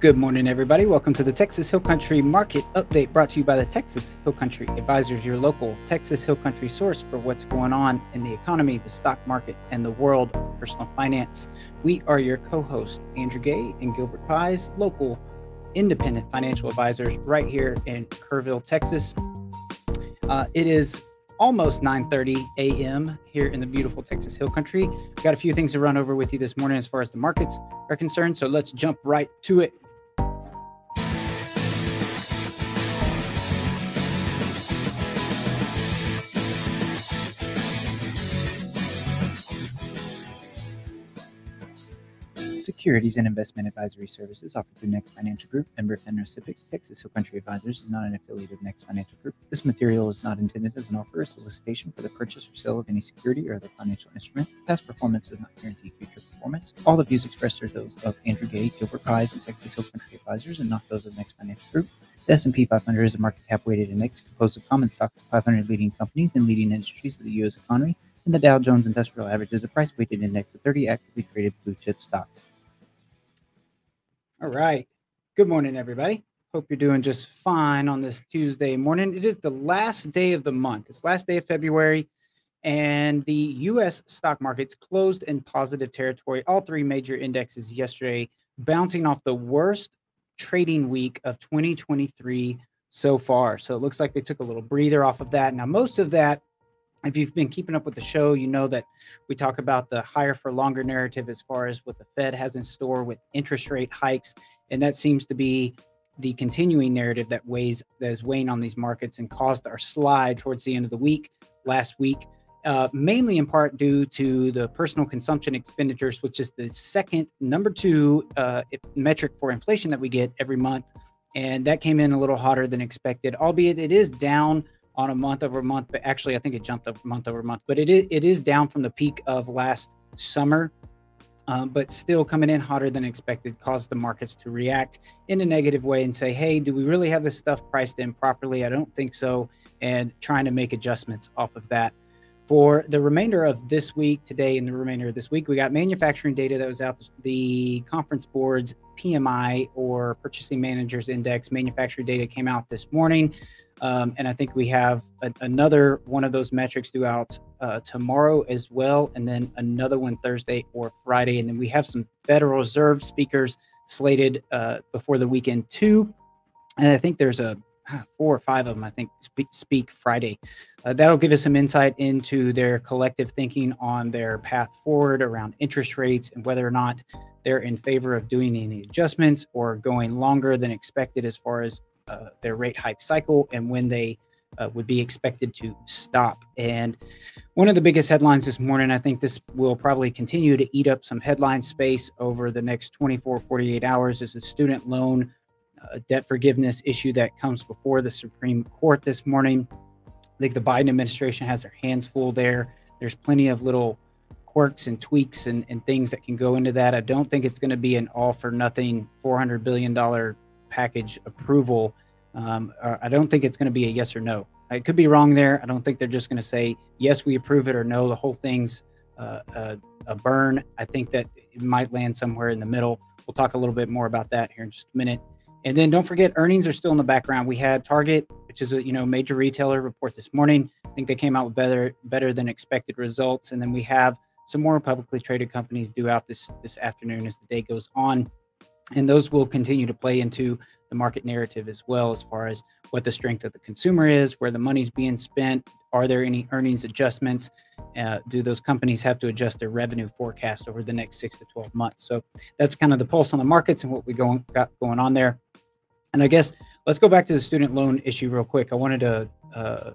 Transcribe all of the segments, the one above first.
Good morning, everybody. Welcome to the Texas Hill Country Market Update brought to you by the Texas Hill Country Advisors, your local Texas Hill Country source for what's going on in the economy, the stock market, and the world of personal finance. We are your co hosts, Andrew Gay and Gilbert Pies, local independent financial advisors right here in Kerrville, Texas. Uh, it is almost 9:30 a.m. here in the beautiful Texas Hill Country. Got a few things to run over with you this morning as far as the markets are concerned, so let's jump right to it. Securities and investment advisory services offered through Next Financial Group, member FINRA SIPC, Texas Hill Country Advisors, is not an affiliate of Next Financial Group. This material is not intended as an offer or solicitation for the purchase or sale of any security or other financial instrument. Past performance does not guarantee future performance. All the views expressed are those of Andrew Gay, Gilbert Pies, and Texas Hill Country Advisors, and not those of Next Financial Group. The S&P 500 is a market cap weighted index composed of common stocks of 500 leading companies and leading industries of the U.S. economy, and the Dow Jones Industrial Average is a price weighted index of 30 actively traded blue chip stocks. All right. Good morning, everybody. Hope you're doing just fine on this Tuesday morning. It is the last day of the month. It's last day of February, and the U.S. stock markets closed in positive territory. All three major indexes yesterday bouncing off the worst trading week of 2023 so far. So it looks like they took a little breather off of that. Now, most of that if you've been keeping up with the show, you know that we talk about the higher for longer narrative as far as what the Fed has in store with interest rate hikes. And that seems to be the continuing narrative that weighs that is weighing on these markets and caused our slide towards the end of the week last week, uh, mainly in part due to the personal consumption expenditures, which is the second number two uh, metric for inflation that we get every month. And that came in a little hotter than expected, albeit it is down on a month over month, but actually I think it jumped up month over month, but it is, it is down from the peak of last summer, um, but still coming in hotter than expected, caused the markets to react in a negative way and say, hey, do we really have this stuff priced in properly? I don't think so. And trying to make adjustments off of that. For the remainder of this week, today and the remainder of this week, we got manufacturing data that was out. The conference board's PMI or Purchasing Managers Index manufacturing data came out this morning. Um, and I think we have a, another one of those metrics throughout uh, tomorrow as well, and then another one Thursday or Friday. And then we have some Federal Reserve speakers slated uh, before the weekend too. And I think there's a four or five of them, I think, speak, Friday. Uh, that'll give us some insight into their collective thinking on their path forward around interest rates and whether or not they're in favor of doing any adjustments or going longer than expected as far as uh, their rate hike cycle and when they uh, would be expected to stop. And one of the biggest headlines this morning, I think this will probably continue to eat up some headline space over the next 24, 48 hours, is the student loan debt forgiveness issue that comes before the Supreme Court this morning. I think the Biden administration has their hands full there. There's plenty of little quirks and tweaks and, and things that can go into that. I don't think it's going to be an all for nothing $400 billion package approval, um, I don't think it's going to be a yes or no. I could be wrong there. I don't think they're just going to say yes, we approve it, or no, the whole thing's uh, a, a burn. I think that it might land somewhere in the middle. We'll talk a little bit more about that here in just a minute. And then don't forget, earnings are still in the background. We had Target, which is a you know major retailer, report this morning. I think they came out with better better than expected results. And then we have some more publicly traded companies due out this this afternoon as the day goes on and those will continue to play into the market narrative as well as far as what the strength of the consumer is where the money's being spent are there any earnings adjustments uh, do those companies have to adjust their revenue forecast over the next six to 12 months? So that's kind of the pulse on the markets and what we going, got going on there. And i guess let's go back to the student loan issue real quick. I wanted to uh,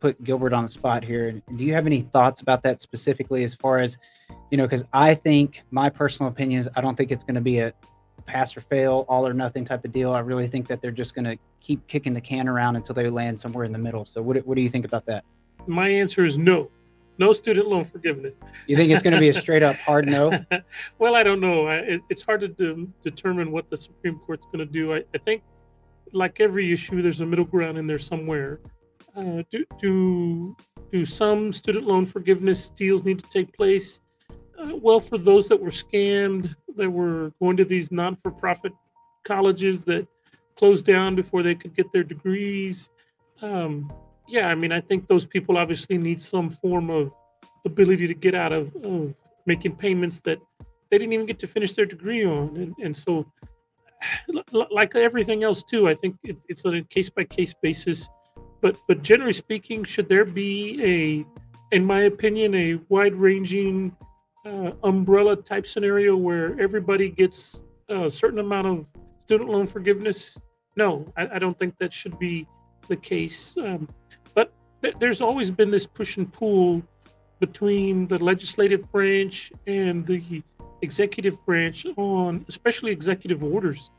put gilbert on the spot here. Do you have any thoughts about that specifically as far as you know because i think my personal opinion is i don't think it's going to be a pass or fail, all or nothing type of deal. I really think that they're just going to keep kicking the can around until they land somewhere in the middle. So, what, what do you think about that? My answer is no. No student loan forgiveness. You think it's going to be a straight up hard no? well, I don't know. It, it's hard to de- determine what the Supreme Court's going to do. I, I, think, like every issue, there's a middle ground in there somewhere. Uh, do, do do some student loan forgiveness deals need to take place? Uh, well, for those that were scammed, that were going to these non-for-profit colleges that closed down before they could get their degrees. Um, yeah, I mean, I think those people obviously need some form of ability to get out of, of making payments that they didn't even get to finish their degree on. And, and so, like everything else, too, I think it, it's on a case by case basis. But, but generally speaking, should there be a, in my opinion, a wide ranging uh, umbrella type scenario where everybody gets a certain amount of student loan forgiveness? No, I, I don't think that should be the case. Um, but th- there's always been this push and pull between the legislative branch and the executive branch on especially executive orders.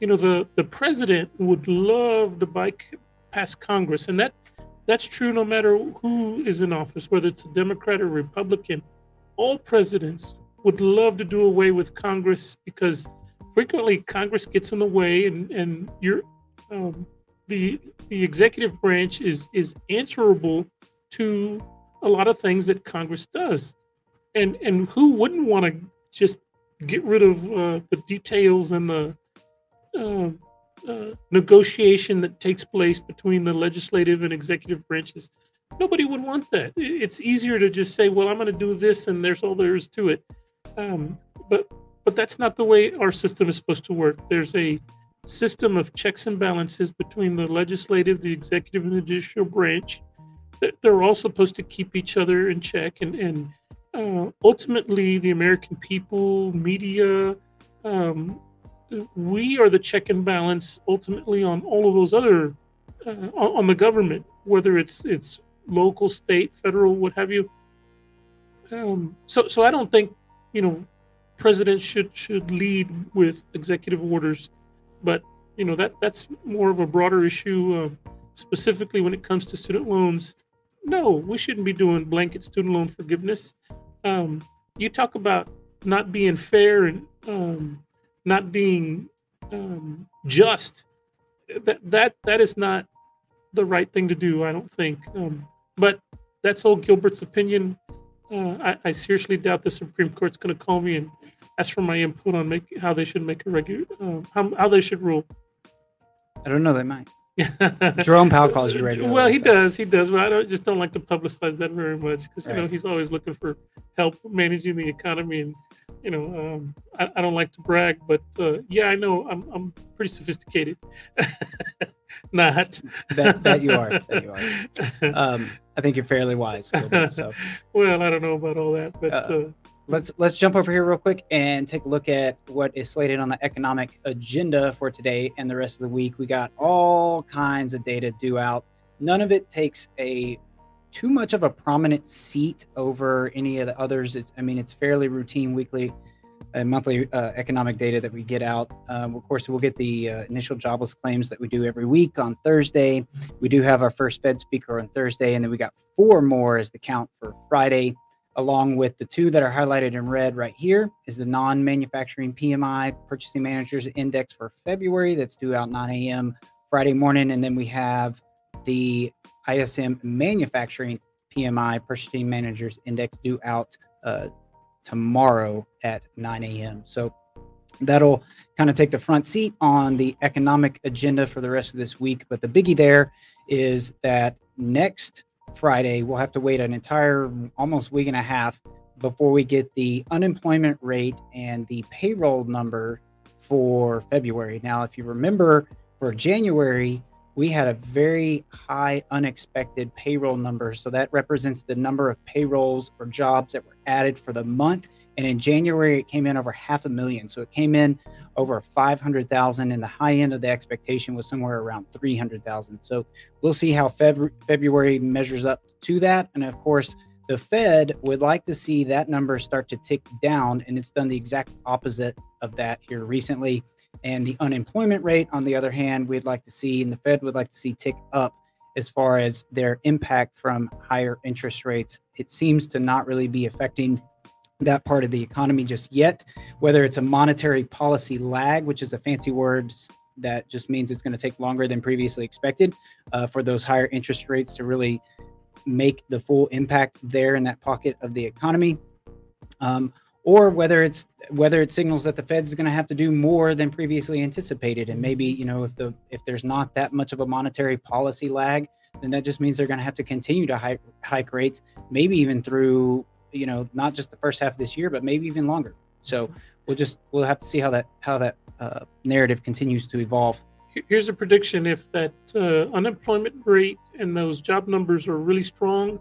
You know, the, the president would love to bypass Congress, and that that's true no matter who is in office, whether it's a Democrat or Republican. All presidents would love to do away with Congress because frequently Congress gets in the way, and and you're um, the the executive branch is is answerable to a lot of things that Congress does, and and who wouldn't want to just get rid of uh, the details and the uh, uh, negotiation that takes place between the legislative and executive branches. Nobody would want that. It's easier to just say, "Well, I'm going to do this," and there's all there is to it. Um, but but that's not the way our system is supposed to work. There's a system of checks and balances between the legislative, the executive, and the judicial branch. They're all supposed to keep each other in check, and and uh, ultimately, the American people, media, um, we are the check and balance ultimately on all of those other uh, on the government, whether it's it's local, state, federal, what have you. Um, so so I don't think you know presidents should should lead with executive orders but you know that that's more of a broader issue, uh, specifically when it comes to student loans. No, we shouldn't be doing blanket student loan forgiveness. Um, you talk about not being fair and um, not being um, just. That that that is not the right thing to do. I don't think. Um, but that's all Gilbert's opinion. Uh, I, I, seriously doubt the Supreme Court's going to call me and ask for my input on make, how they should make a regular uh, how, how they should rule. I don't know. They might. Jerome Powell calls you regularly. Well, he so. does. He does. But I don't, just don't like to publicize that very much because you right. know he's always looking for help managing the economy, and you know um, I, I, don't like to brag, but uh, yeah, I know I'm I'm pretty sophisticated. Not that, that you are. That you are. Um, I think you're fairly wise. So. well, I don't know about all that, but. Uh, uh, let's let's jump over here real quick and take a look at what is slated on the economic agenda for today and the rest of the week. We got all kinds of data due out. None of it takes a too much of a prominent seat over any of the others. It's, I mean, it's fairly routine weekly and monthly uh, economic data that we get out. Um, of course, we'll get the uh, initial jobless claims that we do every week on Thursday. We do have our first Fed speaker on Thursday, and then we got four more as the count for Friday along with the two that are highlighted in red right here is the non-manufacturing PMI Purchasing Managers Index for February that's due out 9 a.m. Friday morning, and then we have the ISM Manufacturing PMI Purchasing Managers Index due out uh, tomorrow at 9 a.m. So that'll kind of take the front seat on the economic agenda for the rest of this week. But the biggie there is that next Friday, we'll have to wait an entire almost week and a half before we get the unemployment rate and the payroll number for February. Now, if you remember, for January, we had a very high unexpected payroll number. So that represents the number of payrolls or jobs that were added for the month. And in January, it came in over half a million. So it came in over 500,000, and the high end of the expectation was somewhere around 300,000. So we'll see how Feb- February measures up to that. And of course, the Fed would like to see that number start to tick down, and it's done the exact opposite of that here recently. And the unemployment rate, on the other hand, we'd like to see, and the Fed would like to see tick up as far as their impact from higher interest rates. It seems to not really be affecting that part of the economy just yet, whether it's a monetary policy lag, which is a fancy word that just means it's going to take longer than previously expected uh, for those higher interest rates to really make the full impact there in that pocket of the economy. Um, or whether it's whether it signals that the Fed is going to have to do more than previously anticipated, and maybe you know if the if there's not that much of a monetary policy lag, then that just means they're going to have to continue to hike, hike rates, maybe even through you know not just the first half of this year, but maybe even longer. So we'll just we'll have to see how that how that uh, narrative continues to evolve. Here's a prediction: if that uh, unemployment rate and those job numbers are really strong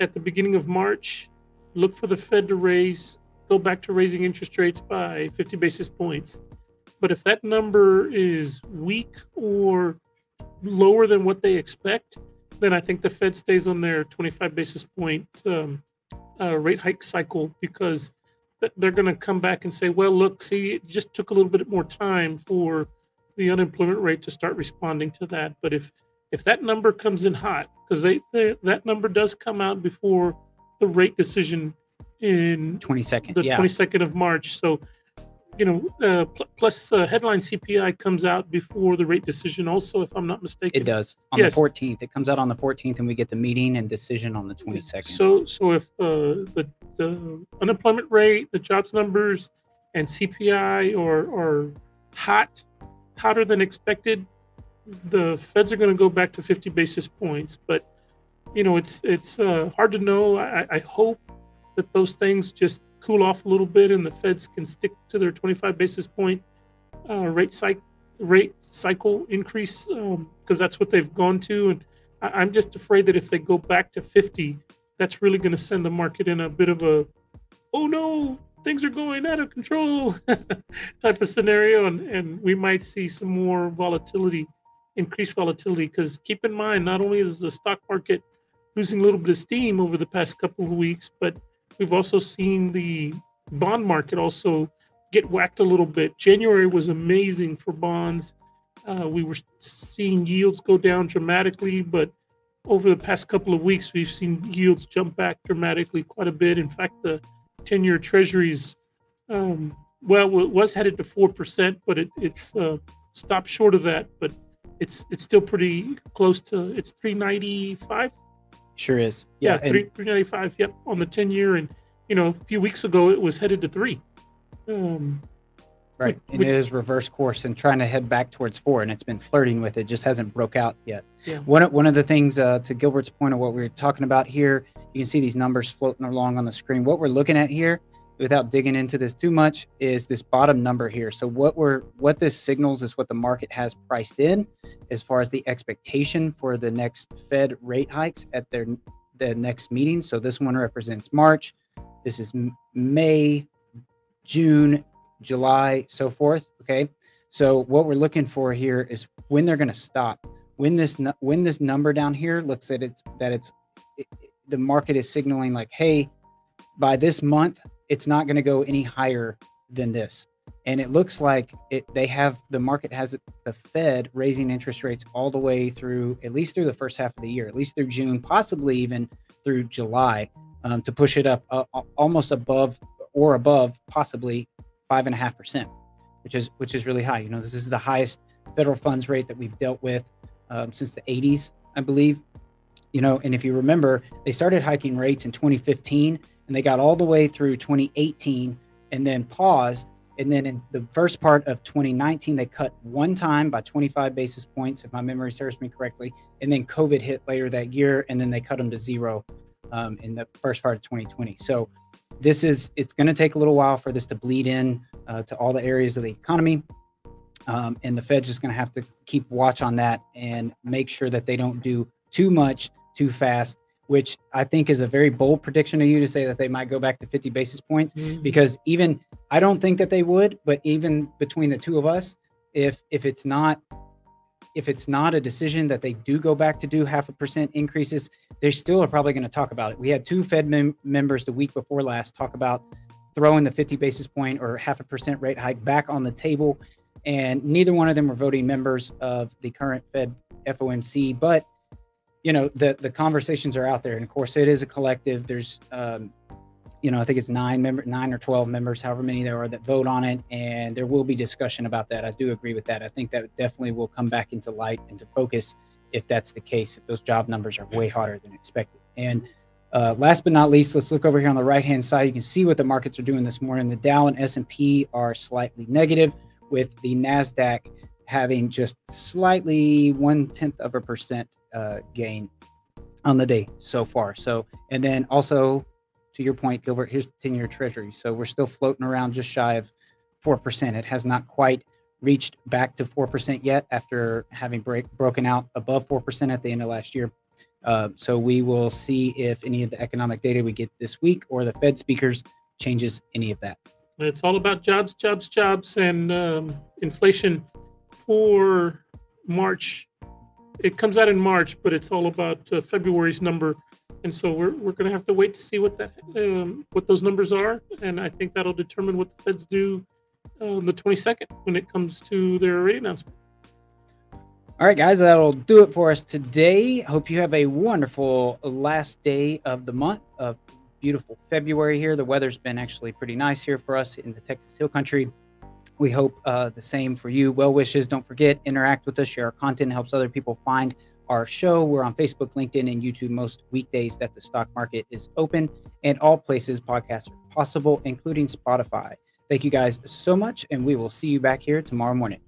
at the beginning of March, look for the Fed to raise go back to raising interest rates by 50 basis points. But if that number is weak or lower than what they expect, then I think the Fed stays on their 25 basis point um, uh, rate hike cycle because they're going to come back and say, well, look, see, it just took a little bit more time for the unemployment rate to start responding to that. But if if that number comes in hot, because they, they, that number does come out before the rate decision in 22nd. The yeah. 22nd of March. So, you know, uh, pl- plus uh, headline CPI comes out before the rate decision. Also, if I'm not mistaken, it does on yes. the 14th. It comes out on the 14th, and we get the meeting and decision on the 22nd. So, so if uh, the the unemployment rate, the jobs numbers, and CPI are are hot, hotter than expected, the Feds are going to go back to 50 basis points. But you know, it's it's uh, hard to know. I, I hope that those things just cool off a little bit and the Feds can stick to their 25 basis point uh, rate cycle rate cycle increase because um, that's what they've gone to. And I, am just afraid that if they go back to 50, that's really going to send the market in a bit of a oh no, things are going out of control type of scenario, and and we might see some more volatility, increased volatility. Because keep in mind, not only is the stock market losing a little bit of steam over the past couple of weeks, but We've also seen the bond market also get whacked a little bit. January was amazing for bonds. Uh, we were seeing yields go down dramatically, but over the past couple of weeks, we've seen yields jump back dramatically quite a bit. In fact, the 10 year treasuries, um, well, it was headed to 4%, but it, it's uh, stopped short of that. But it's it's still pretty close to it's 395 Sure is. Yeah, yeah three three ninety five. Yep, on the ten year, and you know, a few weeks ago it was headed to three. Um, right, and which, it is reverse course and trying to head back towards four, and it's been flirting with it, just hasn't broke out yet. Yeah. One one of the things uh, to Gilbert's point of what we are talking about here, you can see these numbers floating along on the screen. What we're looking at here without digging into this too much is this bottom number here. So what we're what this signals is what the market has priced in as far as the expectation for the next fed rate hikes at their the next meeting. So this one represents march. This is may june july so forth okay? So what we're looking for here is when they're going to stop. When this when this number down here looks at it's that it's it, the market is signaling like hey by this month it's not going to go any higher than this. And it looks like it they have the market has the Fed raising interest rates all the way through at least through the first half of the year, at least through June, possibly even through July, um, to push it up uh, almost above or above possibly five and a half percent, which is which is really high. You know, this is the highest federal funds rate that we've dealt with um, since the 80s, I believe. You know, and if you remember, they started hiking rates in 2015 and they got all the way through 2018 and then paused. And then in the first part of 2019, they cut one time by 25 basis points, if my memory serves me correctly. And then COVID hit later that year, and then they cut them to zero um, in the first part of 2020. So this is it's going to take a little while for this to bleed in uh, to all the areas of the economy. Um, and the Fed's just going to have to keep watch on that and make sure that they don't do too much too fast which I think is a very bold prediction of you to say that they might go back to 50 basis points mm-hmm. because even I don't think that they would, but even between the two of us, if if it's not if it's not a decision that they do go back to do half a percent increases, they still are probably going to talk about it. We had two Fed mem- members the week before last talk about throwing the 50 basis point or half a percent rate hike back on the table, and neither one of them were voting members of the current Fed FOMC, but you know the the conversations are out there. And of course it is a collective. There's um, you know i think it's nine member nine or 12 members however many there are that vote on it. And there will be discussion about that. I do agree with that. I think that definitely will come back into light into focus if that's the case if those job numbers are way hotter than expected. And Uh, last but not least, let's look over here on the right hand side. You can see what the markets are doing this morning. The Dow and S&P are slightly negative, with the Nasdaq having just slightly one tenth of a percent uh, gain on the day so far. So, and then also to your point, Gilbert, here's the 10 year treasury. So we're still floating around just shy of 4%. It has not quite reached back to 4% yet after having break, broken out above 4% at the end of last year. Uh, so we will see if any of the economic data we get this week or the Fed speakers changes any of that. It's all about jobs, jobs, jobs, and um, inflation for March. It comes out in March, but it's all about uh, February's number, and so we're we're going to have to wait to see what that um, what those numbers are, and I think that'll determine what the Feds do uh, the 22nd when it comes to their rate announcement. All right, guys, that'll do it for us today. Hope you have a wonderful last day of the month of beautiful February here. The weather's been actually pretty nice here for us in the Texas Hill Country. We hope uh, the same for you. Well wishes. Don't forget, interact with us, share our content, helps other people find our show. We're on Facebook, LinkedIn, and YouTube most weekdays that the stock market is open and all places podcasts are possible, including Spotify. Thank you guys so much, and we will see you back here tomorrow morning.